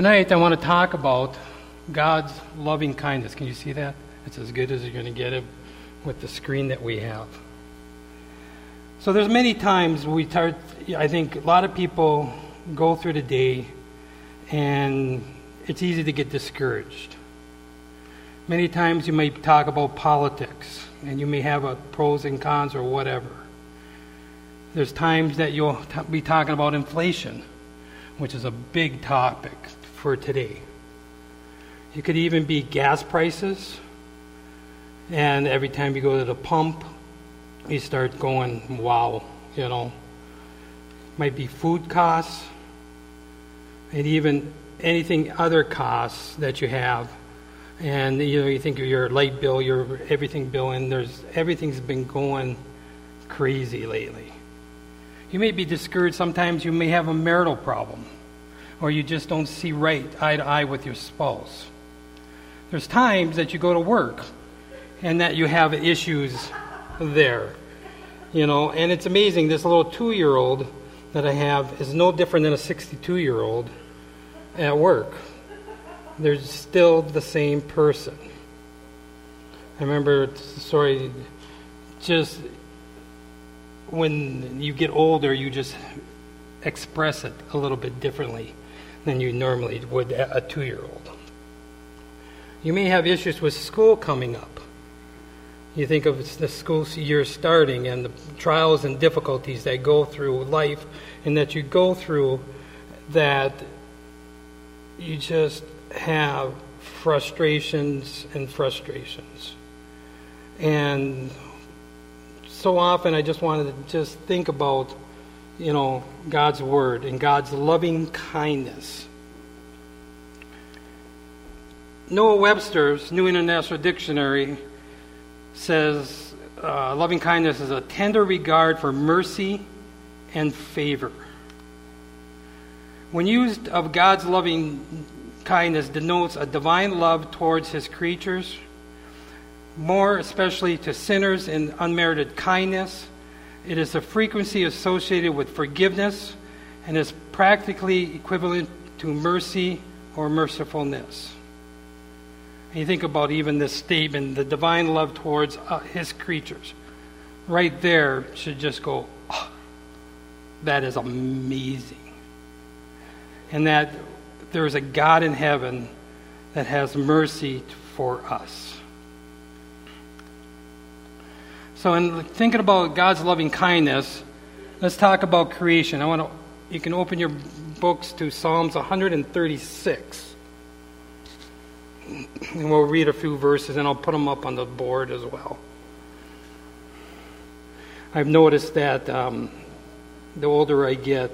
Tonight, I want to talk about God's loving kindness. Can you see that? It's as good as you're going to get it with the screen that we have. So there's many times we start, I think a lot of people go through the day and it's easy to get discouraged. Many times you may talk about politics and you may have a pros and cons or whatever. There's times that you'll be talking about inflation, which is a big topic for today. It could even be gas prices. And every time you go to the pump, you start going, wow, you know. Might be food costs, and even anything other costs that you have. And you know, you think of your light bill, your everything bill, and there's everything's been going crazy lately. You may be discouraged. Sometimes you may have a marital problem, or you just don't see right eye to eye with your spouse. There's times that you go to work and that you have issues there. You know, and it's amazing. This little two year old that I have is no different than a 62 year old at work. They're still the same person. I remember, sorry, just when you get older, you just express it a little bit differently than you normally would a two year old. You may have issues with school coming up. You think of the school year starting and the trials and difficulties that go through life and that you go through that you just have frustrations and frustrations. And so often I just wanted to just think about, you know, God's word and God's loving kindness Noah Webster's New International Dictionary says uh, loving kindness is a tender regard for mercy and favor. When used of God's loving kindness denotes a divine love towards his creatures, more especially to sinners in unmerited kindness. It is a frequency associated with forgiveness and is practically equivalent to mercy or mercifulness. And you think about even this statement, the divine love towards uh, his creatures. Right there should just go, oh, that is amazing. And that there is a God in heaven that has mercy for us. So, in thinking about God's loving kindness, let's talk about creation. I want to. You can open your books to Psalms 136 and we'll read a few verses and I'll put them up on the board as well. I've noticed that um, the older I get,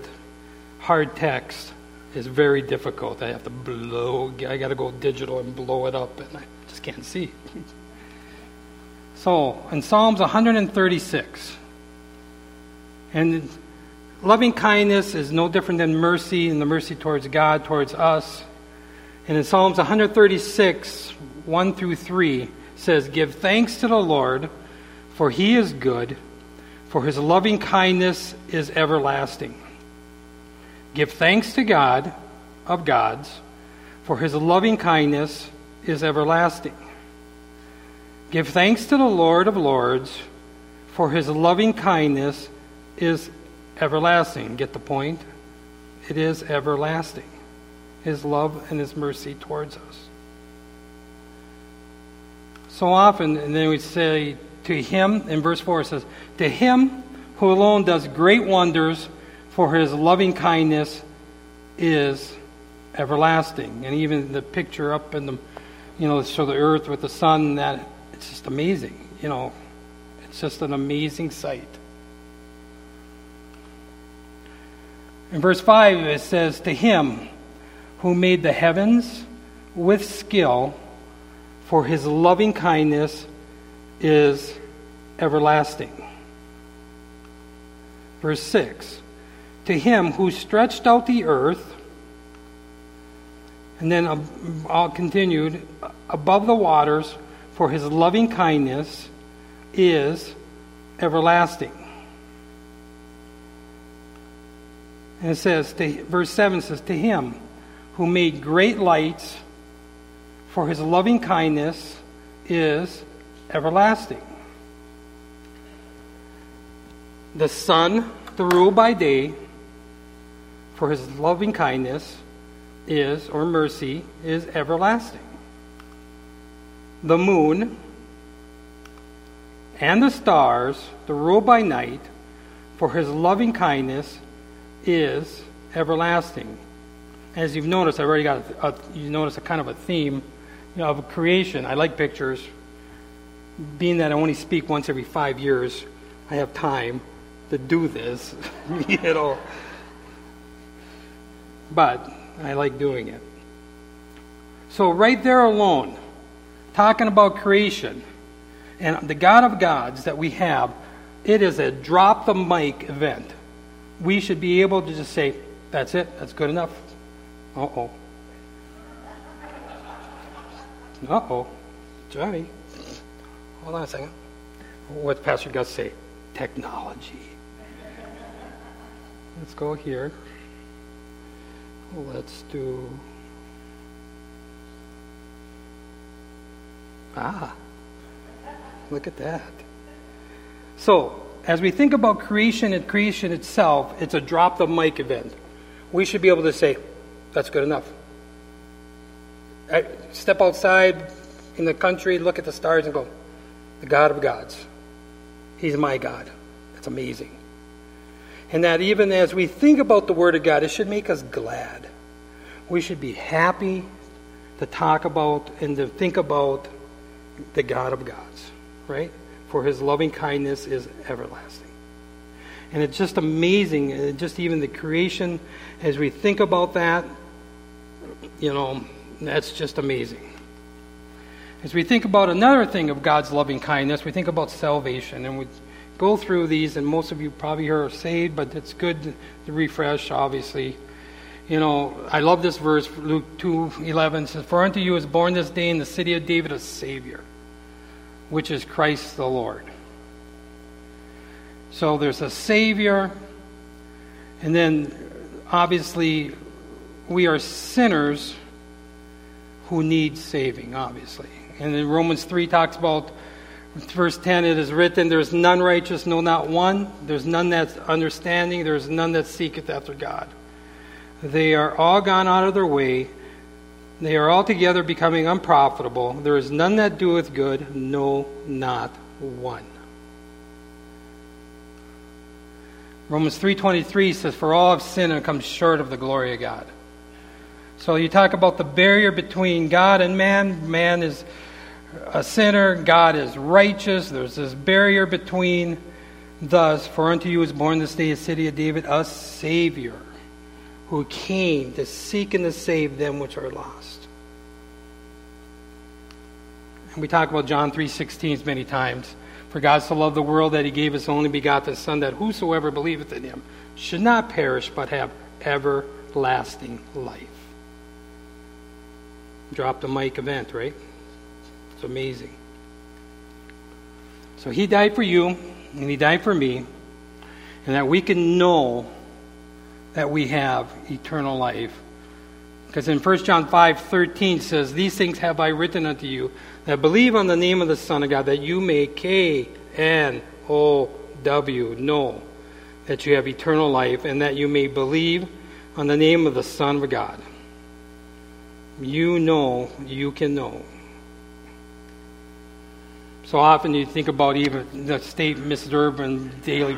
hard text is very difficult. I have to blow, I got to go digital and blow it up, and I just can't see. so, in Psalms 136, and loving kindness is no different than mercy, and the mercy towards God, towards us. And in Psalms 136, 1 through 3, says, Give thanks to the Lord, for he is good, for his loving kindness is everlasting. Give thanks to God of gods, for his loving kindness is everlasting. Give thanks to the Lord of lords, for his loving kindness is everlasting. Get the point? It is everlasting his love and his mercy towards us. So often, and then we say to him, in verse 4, it says, To him who alone does great wonders, for his loving kindness is everlasting. And even the picture up in the, you know, show the earth with the sun, that it's just amazing. You know, it's just an amazing sight. In verse 5, it says, To him who made the heavens with skill, for his loving kindness is everlasting. Verse 6 To him who stretched out the earth, and then um, I'll continued, above the waters, for his loving kindness is everlasting. And it says, to, verse 7 says, To him who made great lights, for his loving kindness is everlasting. The sun, the rule by day, for his loving kindness is, or mercy, is everlasting. The moon and the stars, the rule by night, for his loving kindness is everlasting. As you've noticed, I've already got a, a you notice a kind of a theme you know, of creation. I like pictures. Being that I only speak once every five years, I have time to do this, you know. But I like doing it. So, right there alone, talking about creation and the God of gods that we have, it is a drop the mic event. We should be able to just say, that's it, that's good enough. Uh oh. Uh oh. Johnny. Hold on a second. What's Pastor Gus say? Technology. Let's go here. Let's do. Ah, look at that. So, as we think about creation and creation itself, it's a drop the mic event. We should be able to say, that's good enough. I step outside in the country, look at the stars, and go, the God of gods. He's my God. That's amazing. And that even as we think about the Word of God, it should make us glad. We should be happy to talk about and to think about the God of gods, right? For his loving kindness is everlasting. And it's just amazing, uh, just even the creation, as we think about that, you know, that's just amazing. As we think about another thing of God's loving kindness, we think about salvation. And we go through these, and most of you probably are saved, but it's good to refresh, obviously. You know, I love this verse, Luke 2.11 says, For unto you is born this day in the city of David a Savior, which is Christ the Lord. So there's a Savior, and then obviously we are sinners who need saving, obviously. And then Romans 3 talks about verse 10 it is written, There's none righteous, no, not one. There's none that's understanding. There's none that seeketh after God. They are all gone out of their way. They are altogether becoming unprofitable. There is none that doeth good, no, not one. Romans 3:23 says for all have sinned and come short of the glory of God. So you talk about the barrier between God and man. Man is a sinner, God is righteous. There's this barrier between. Thus, for unto you is born this day a city of David, a Savior, who came to seek and to save them which are lost. And we talk about John 3.16 many times. For God so loved the world that he gave his only begotten Son, that whosoever believeth in him should not perish, but have everlasting life. Drop the mic event, right? It's amazing. So he died for you, and he died for me, and that we can know that we have eternal life. Because in 1 John 5 13 says, These things have I written unto you, that believe on the name of the Son of God, that you may K N O W know that you have eternal life, and that you may believe on the name of the Son of God. You know, you can know. So often you think about even the state Mrs. Urban Daily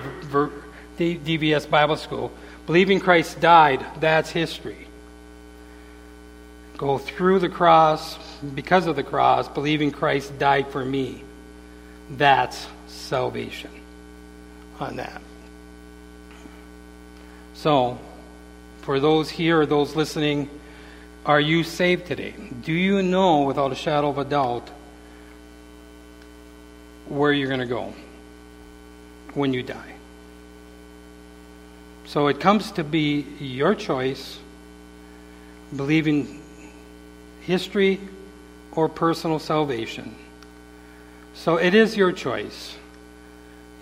DVS Bible School. Believing Christ died, that's history. Go through the cross, because of the cross, believing Christ died for me. That's salvation on that. So, for those here or those listening, are you saved today? Do you know without a shadow of a doubt where you're going to go when you die. So it comes to be your choice, believing history or personal salvation. So it is your choice.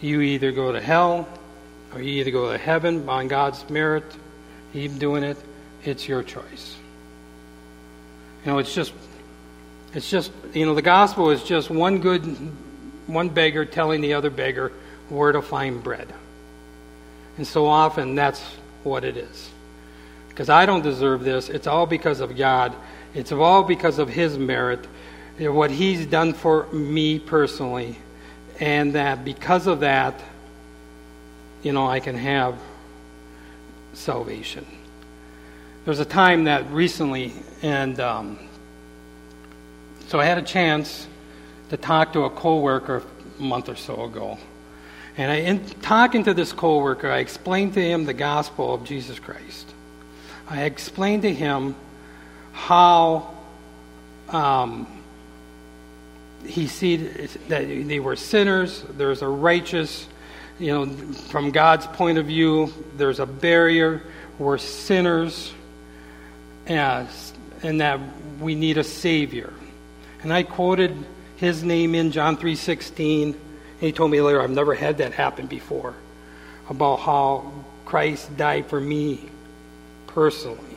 You either go to hell or you either go to heaven on God's merit. He's doing it. It's your choice. You know, it's just, it's just, you know, the gospel is just one good, one beggar telling the other beggar where to find bread. And so often that's what it is. Because I don't deserve this. It's all because of God. It's all because of His merit, what He's done for me personally. And that because of that, you know, I can have salvation. There was a time that recently, and um, so I had a chance to talk to a coworker a month or so ago. And I, in talking to this coworker, I explained to him the gospel of Jesus Christ. I explained to him how um, he see that they were sinners. There's a righteous, you know, from God's point of view. There's a barrier. We're sinners, and, and that we need a savior. And I quoted his name in John three sixteen he told me later, I've never had that happen before, about how Christ died for me personally.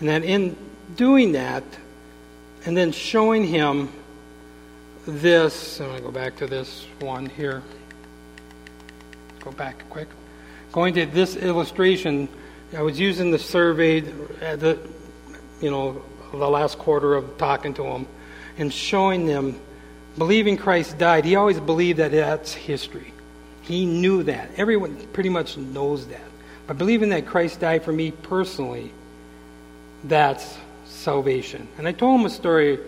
And then in doing that, and then showing him this, I'm going to go back to this one here. Go back quick. Going to this illustration, I was using the survey at the, you know, the last quarter of talking to them and showing them believing Christ died, he always believed that that's history. He knew that. Everyone pretty much knows that. But believing that Christ died for me personally, that's salvation. And I told him a story.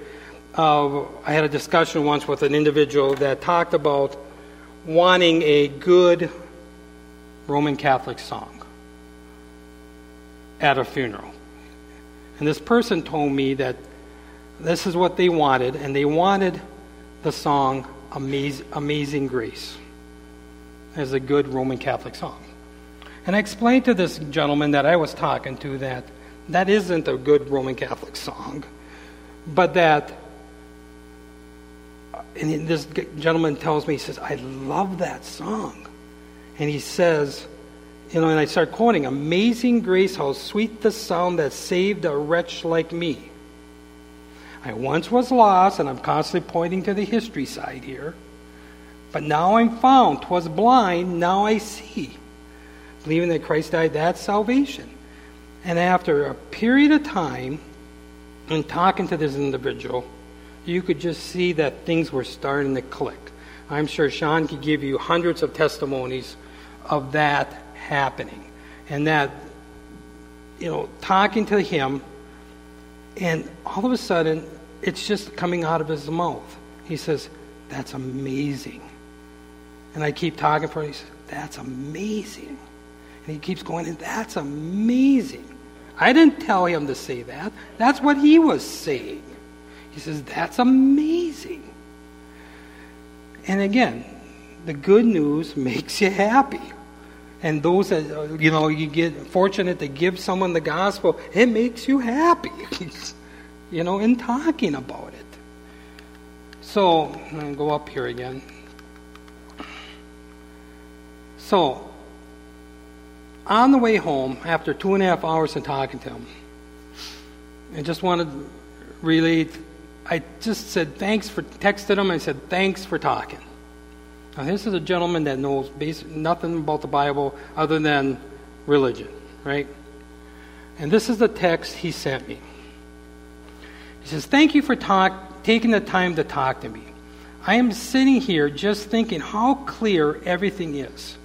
Of, I had a discussion once with an individual that talked about wanting a good Roman Catholic song at a funeral. And this person told me that this is what they wanted, and they wanted the song Amazing, Grace as a good Roman Catholic song. And I explained to this gentleman that I was talking to that that isn't a good Roman Catholic song, but that, and this gentleman tells me, he says, I love that song. And he says, you know, and I start quoting, Amazing grace, how sweet the sound that saved a wretch like me. I once was lost, and I'm constantly pointing to the history side here. But now I'm found. Twas blind, now I see. Believing that Christ died, that's salvation. And after a period of time, and talking to this individual, you could just see that things were starting to click. I'm sure Sean could give you hundreds of testimonies of that happening. And that, you know, talking to him, and all of a sudden, it's just coming out of his mouth. He says, That's amazing. And I keep talking for him. He says, That's amazing. And he keeps going, that's amazing. I didn't tell him to say that. That's what he was saying. He says, That's amazing. And again, the good news makes you happy. And those that, you know, you get fortunate to give someone the gospel, it makes you happy. you know, in talking about it. So, I'm go up here again. So, on the way home, after two and a half hours of talking to him, I just wanted to relate. I just said thanks for, texted him, I said thanks for talking. Now, this is a gentleman that knows basic, nothing about the Bible other than religion, right? And this is the text he sent me. He says, Thank you for talk, taking the time to talk to me. I am sitting here just thinking how clear everything is,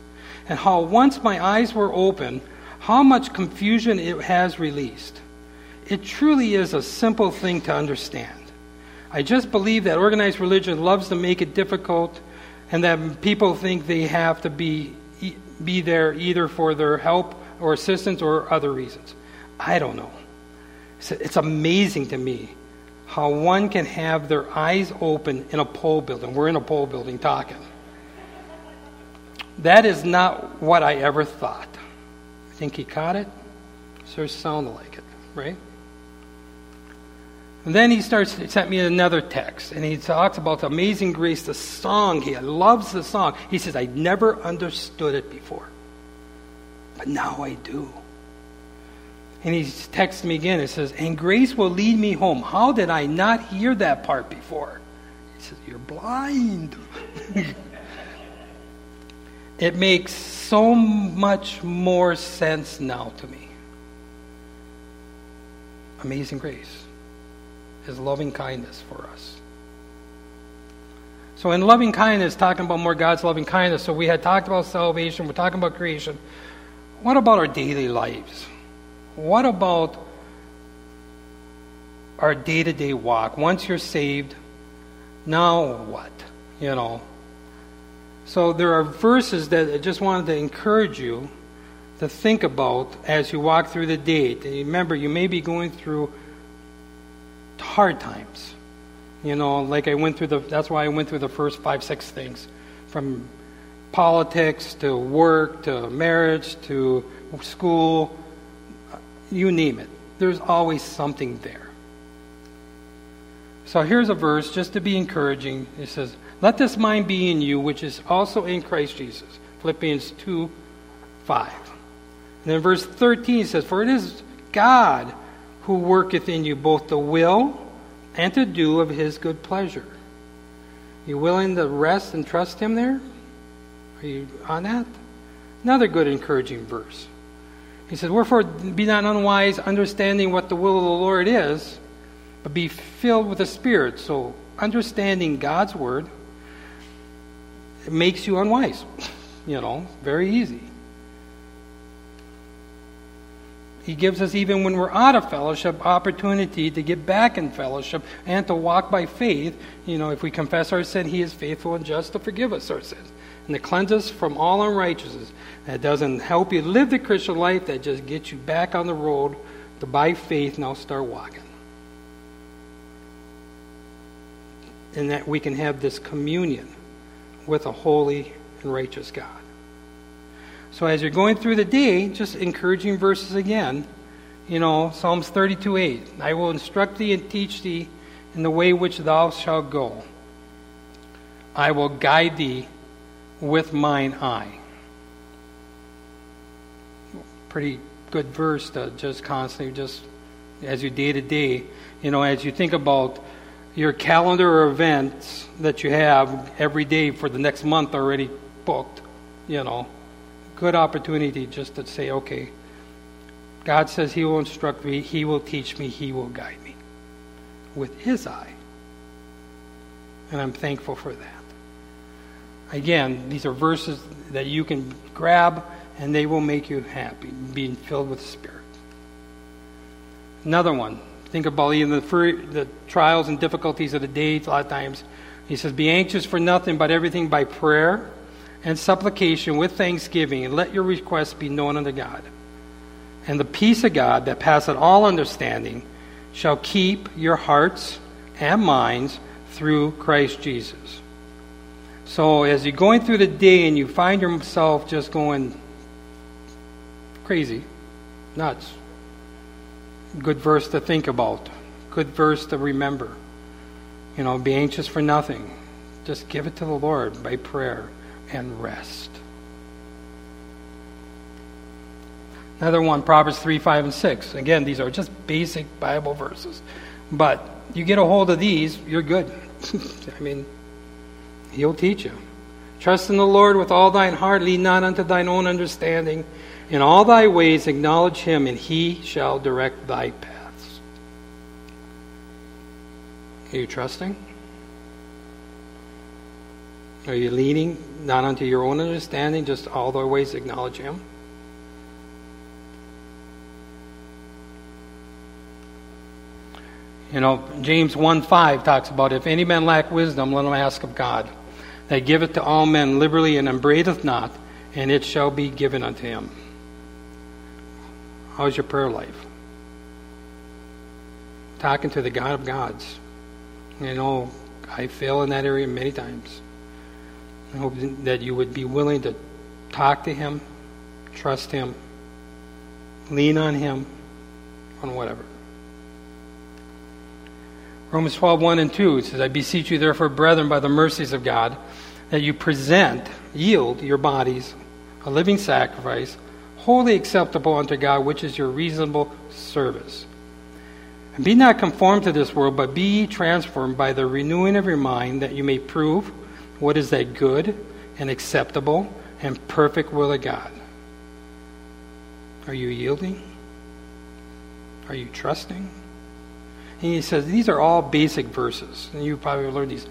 and how once my eyes were open, how much confusion it has released. It truly is a simple thing to understand. I just believe that organized religion loves to make it difficult, and that people think they have to be, be there either for their help or assistance or other reasons. I don't know. It's amazing to me how one can have their eyes open in a pole building. We're in a pole building talking. That is not what I ever thought. I think he caught it. Sure sounded like it, right? And then he starts he sent me another text, and he talks about the amazing grace, the song. He loves the song. He says, I never understood it before. But now I do. And he texts me again. It says, And grace will lead me home. How did I not hear that part before? He says, You're blind. it makes so much more sense now to me. Amazing grace. His loving kindness for us. So, in loving kindness, talking about more God's loving kindness, so we had talked about salvation, we're talking about creation. What about our daily lives? What about our day to day walk? Once you're saved, now what? You know. So there are verses that I just wanted to encourage you to think about as you walk through the day. Remember, you may be going through hard times. You know, like I went through the, that's why I went through the first five, six things from politics to work to marriage to school, you name it. There's always something there. So here's a verse just to be encouraging. It says, Let this mind be in you, which is also in Christ Jesus. Philippians 2 5. And then verse 13 says, For it is God who worketh in you both the will and to do of his good pleasure. You willing to rest and trust him there? Are you on that? Another good encouraging verse. He says, Wherefore be not unwise, understanding what the will of the Lord is, but be filled with the Spirit. So understanding God's word it makes you unwise. You know, very easy. He gives us, even when we're out of fellowship, opportunity to get back in fellowship and to walk by faith. You know, if we confess our sin, He is faithful and just to forgive us our sins and to cleanse us from all unrighteousness. That doesn't help you live the Christian life, that just gets you back on the road to by faith now start walking. And that we can have this communion with a holy and righteous God. So as you're going through the day, just encouraging verses again. You know, Psalms 32 8. I will instruct thee and teach thee in the way which thou shalt go. I will guide thee with mine eye. Pretty good verse to just constantly, just as you day to day, you know, as you think about your calendar events that you have every day for the next month already booked, you know good opportunity just to say, okay, God says He will instruct me, He will teach me, He will guide me with His eye. And I'm thankful for that. Again, these are verses that you can grab and they will make you happy, being filled with the Spirit. Another one. Think about even the, the trials and difficulties of the day. A lot of times, he says, "Be anxious for nothing, but everything by prayer and supplication with thanksgiving, and let your requests be known unto God. And the peace of God that passeth all understanding shall keep your hearts and minds through Christ Jesus. So as you're going through the day and you find yourself just going crazy, nuts, good verse to think about, good verse to remember. You know, be anxious for nothing. Just give it to the Lord by prayer and rest. Another one, Proverbs 3, 5, and 6. Again, these are just basic Bible verses. But you get a hold of these, you're good. I mean, He'll teach you. Trust in the Lord with all thine heart, lean not unto thine own understanding. In all thy ways acknowledge him, and he shall direct thy paths. Are you trusting? Are you leaning not unto your own understanding, just all the ways acknowledge Him? You know, James 1 5 talks about if any man lack wisdom, let him ask of God, that giveth to all men liberally and upbraideth not, and it shall be given unto him. How's your prayer life? Talking to the God of gods. You know, I fail in that area many times. I hope that you would be willing to talk to Him, trust Him, lean on Him, on whatever. Romans 12, 1 and 2 says, I beseech you, therefore, brethren, by the mercies of God, that you present, yield your bodies a living sacrifice, wholly acceptable unto God, which is your reasonable service. And be not conformed to this world, but be transformed by the renewing of your mind, that you may prove what is that good and acceptable and perfect will of God. Are you yielding? Are you trusting? He says these are all basic verses, and you probably learned these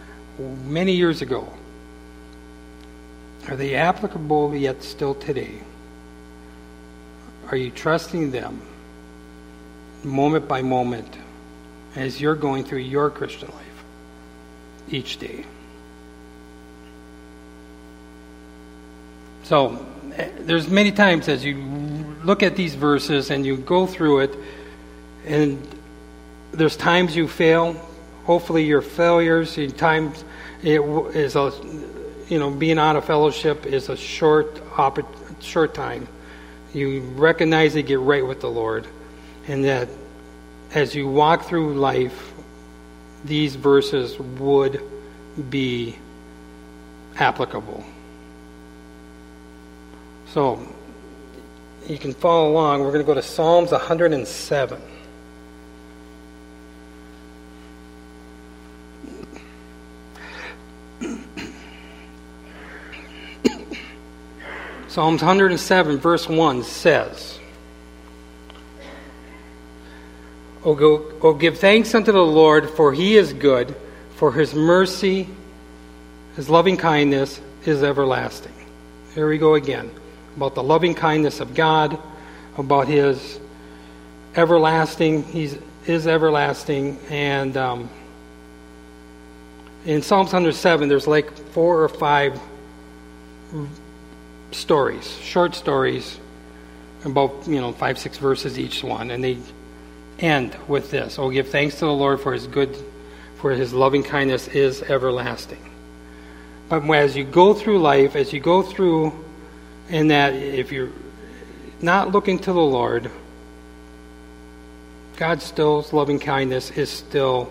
many years ago. Are they applicable yet still today? Are you trusting them moment by moment as you're going through your Christian life each day? So, eh, there's many times as you look at these verses and you go through it, and there's times you fail. Hopefully, your failures, in times it is a, you know, being out of fellowship is a short, short time. You recognize it, get right with the Lord, and that as you walk through life, these verses would be applicable. So, you can follow along. We're going to go to Psalms 107. Psalms 107, verse 1 says, O, go, o give thanks unto the Lord, for he is good, for his mercy, his loving kindness is everlasting. Here we go again about the loving kindness of God, about his everlasting, he's is everlasting, and um, in Psalms 107, there's like four or five stories, short stories, about you know five six verses each one, and they end with this: "Oh, give thanks to the Lord for His good, for His loving kindness is everlasting." But as you go through life, as you go through, in that if you're not looking to the Lord, God's still loving kindness is still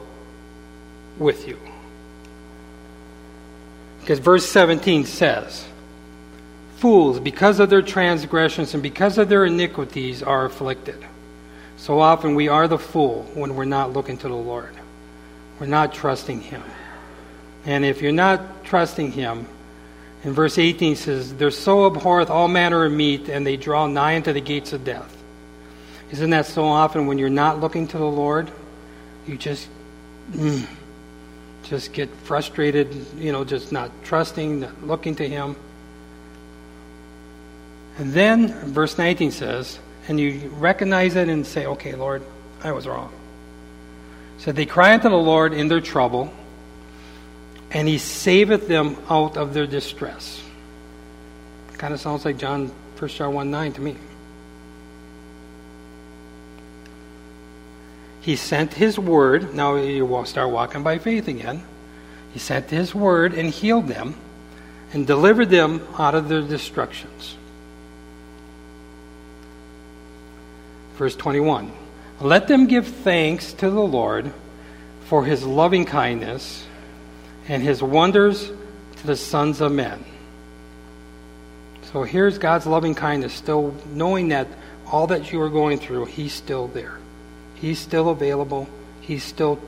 with you. Because verse 17 says, Fools, because of their transgressions and because of their iniquities, are afflicted. So often we are the fool when we're not looking to the Lord. We're not trusting Him. And if you're not trusting Him, in verse 18 says, They're so abhorreth all manner of meat, and they draw nigh unto the gates of death. Isn't that so often when you're not looking to the Lord? You just, mm, just get frustrated, you know, just not trusting, not looking to Him. And then verse 19 says, and you recognize it and say, okay, Lord, I was wrong. So they cry unto the Lord in their trouble, and he saveth them out of their distress. Kind of sounds like John 1 John 1 9 to me. He sent his word. Now you will start walking by faith again. He sent his word and healed them and delivered them out of their destructions. Verse 21 Let them give thanks to the Lord for his loving kindness and his wonders to the sons of men. So here's God's loving kindness, still knowing that all that you are going through, he's still there. He's still available. He's still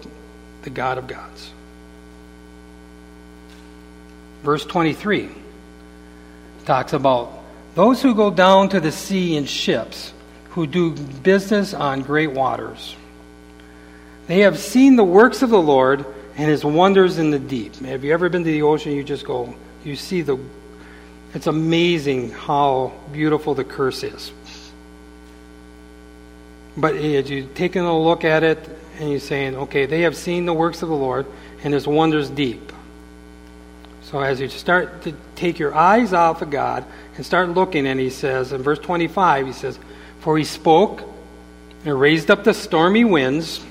the God of gods. Verse 23 talks about those who go down to the sea in ships who do business on great waters. They have seen the works of the Lord and his wonders in the deep. Have you ever been to the ocean? You just go, you see the. It's amazing how beautiful the curse is. But as you're taking a look at it and you're saying, okay, they have seen the works of the Lord and his wonders deep. So as you start to take your eyes off of God and start looking, and he says in verse 25, he says, for he spoke and raised up the stormy winds,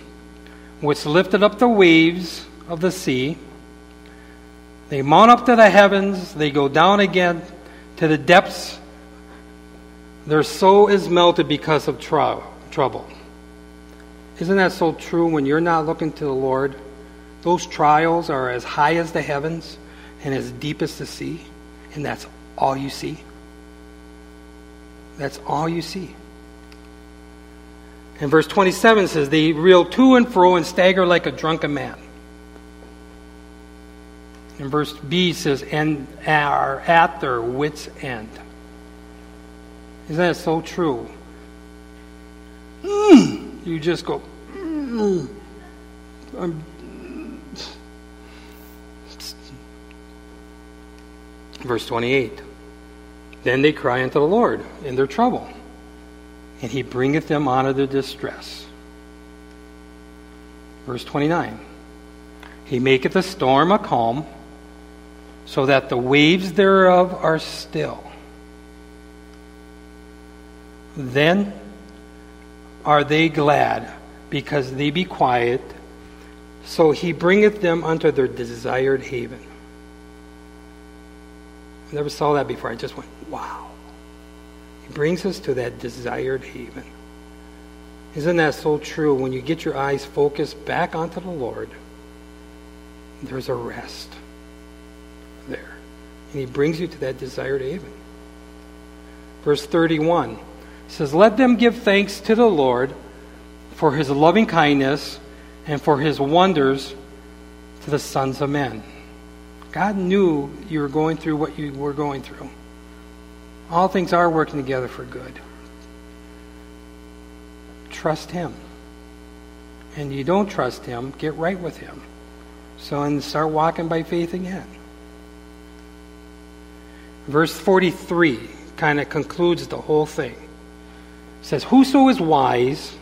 which lifted up the waves of the sea. They mount up to the heavens, they go down again to the depths. Their soul is melted because of trouble. Isn't that so true when you're not looking to the Lord? Those trials are as high as the heavens and as deep as the sea, and that's all you see. That's all you see. And verse 27 says, They reel to and fro and stagger like a drunken man. And verse B says, And are at their wits' end. Isn't that so true? Mm, you just go, mm, Verse 28 Then they cry unto the Lord in their trouble, and he bringeth them out of their distress. Verse 29 He maketh a storm a calm, so that the waves thereof are still. Then are they glad, because they be quiet. So he bringeth them unto their desired haven. I never saw that before. I just went, wow. He brings us to that desired haven. Isn't that so true? When you get your eyes focused back onto the Lord, there's a rest there. And he brings you to that desired haven. Verse 31 says, Let them give thanks to the Lord for his loving kindness and for his wonders to the sons of men. God knew you were going through what you were going through. All things are working together for good. Trust Him. And you don't trust Him, get right with Him. So, and start walking by faith again. Verse 43 kind of concludes the whole thing. Says, Whoso is wise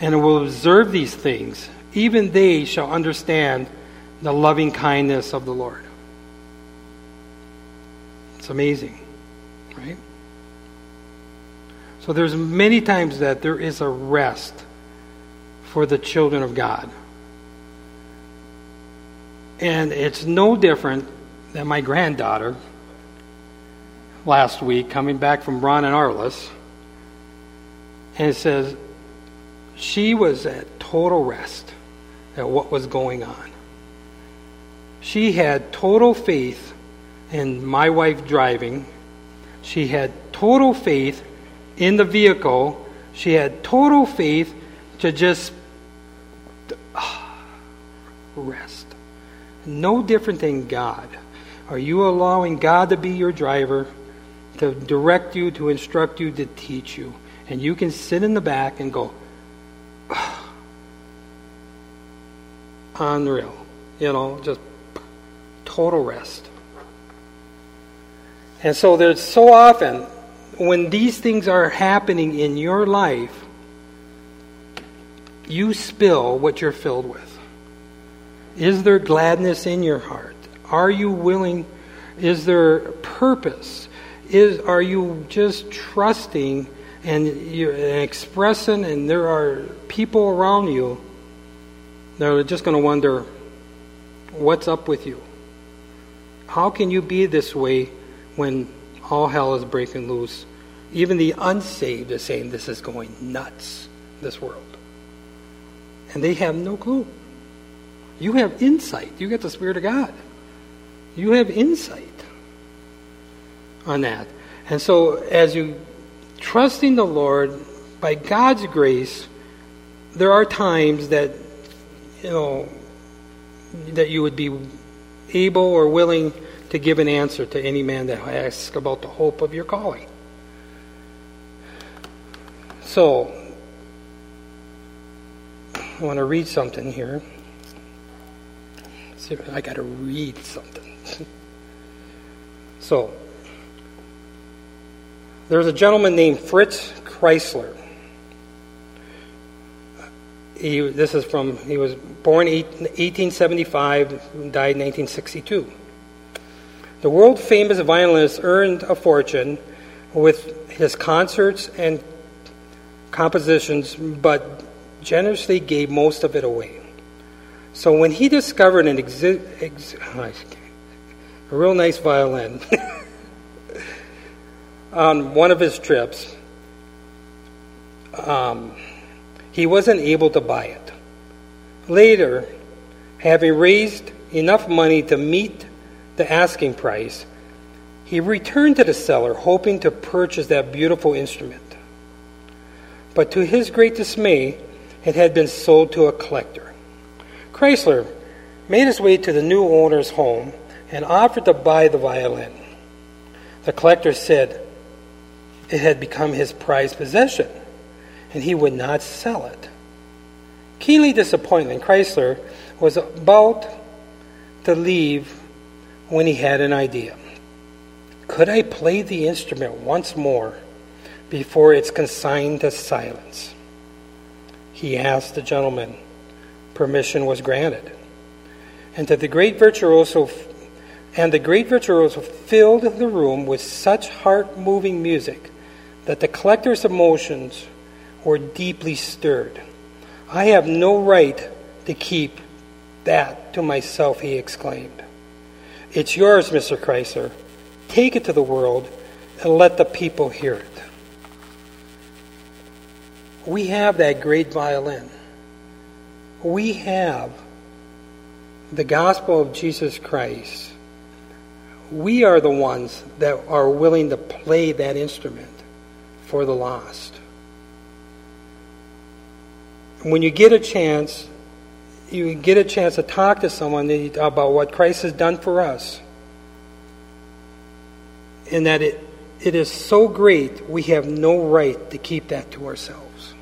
and will observe these things, even they shall understand the loving kindness of the Lord. It's amazing, right? So there's many times that there is a rest for the children of God. And it's no different than my granddaughter last week coming back from Ron and Arliss. And it says she was at total rest at what was going on. She had total faith in my wife driving. She had total faith in the vehicle. She had total faith to just uh, rest. No different than God. Are you allowing God to be your driver, to direct you, to instruct you, to teach you? And you can sit in the back and go, uh, unreal. You know, just total rest. And so there's so often when these things are happening in your life, you spill what you're filled with. Is there gladness in your heart? Are you willing? Is there purpose? Is are you just trusting and you're expressing and there are people around you that are just going to wonder what's up with you? How can you be this way when all hell is breaking loose? Even the unsaved are saying this is going nuts, this world. And they have no clue. You have insight. You get the Spirit of God. You have insight on that. And so, as you trusting the Lord by God's grace, there are times that, you know, that you would be able or willing to give an answer to any man that asks about the hope of your calling. So, I want to read something here. See, I got to read something. so, there's a gentleman named Fritz Kreisler. He, this is from, he was born 1875, died 1962. The world famous violinist earned a fortune with his concerts and compositions, but generously gave most of it away. So when he discovered an exi- ex- a real nice violin on one of his trips, um, he wasn't able to buy it. Later, having raised enough money to meet the asking price, He returned to the seller, hoping to purchase that beautiful instrument. But to his great dismay, it had been sold to a collector. Kreisler made his way to the new owner's home and offered to buy the violin. The collector said it had become his prized possession, and he would not sell it. Keenly disappointed, Kreisler was about to leave when he had an idea. Could I play the instrument once more before it's consigned to silence? He asked the gentleman. Permission was granted. And the great virtuoso and the great virtuoso filled the room with such heart moving music that the collector's emotions were deeply stirred. I have no right to keep that to myself, he exclaimed. It's yours, Mr. Kreisler. Take it to the world and let the people hear it. We have that great violin. We have the gospel of Jesus Christ. We are the ones that are willing to play that instrument for the lost. When you get a chance, you get a chance to talk to someone about what Christ has done for us. And that it, it is so great, we have no right to keep that to ourselves.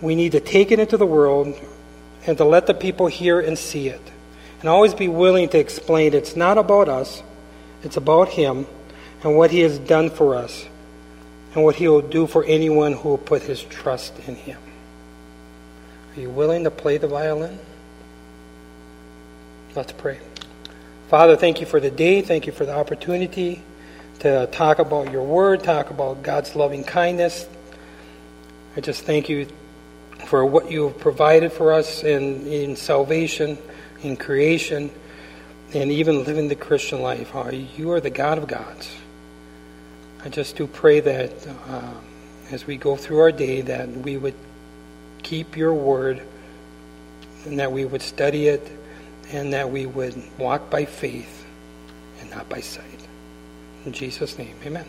We need to take it into the world and to let the people hear and see it. And always be willing to explain it's not about us, it's about Him and what He has done for us and what He will do for anyone who will put his trust in Him. Are you willing to play the violin? Let's pray. Father, thank you for the day. Thank you for the opportunity to talk about your word, talk about God's loving kindness. I just thank you for what you have provided for us in, in salvation, in creation, and even living the Christian life. You are the God of gods. I just do pray that uh, as we go through our day, that we would keep your word and that we would study it and that we would walk by faith and not by sight. In Jesus' name, amen.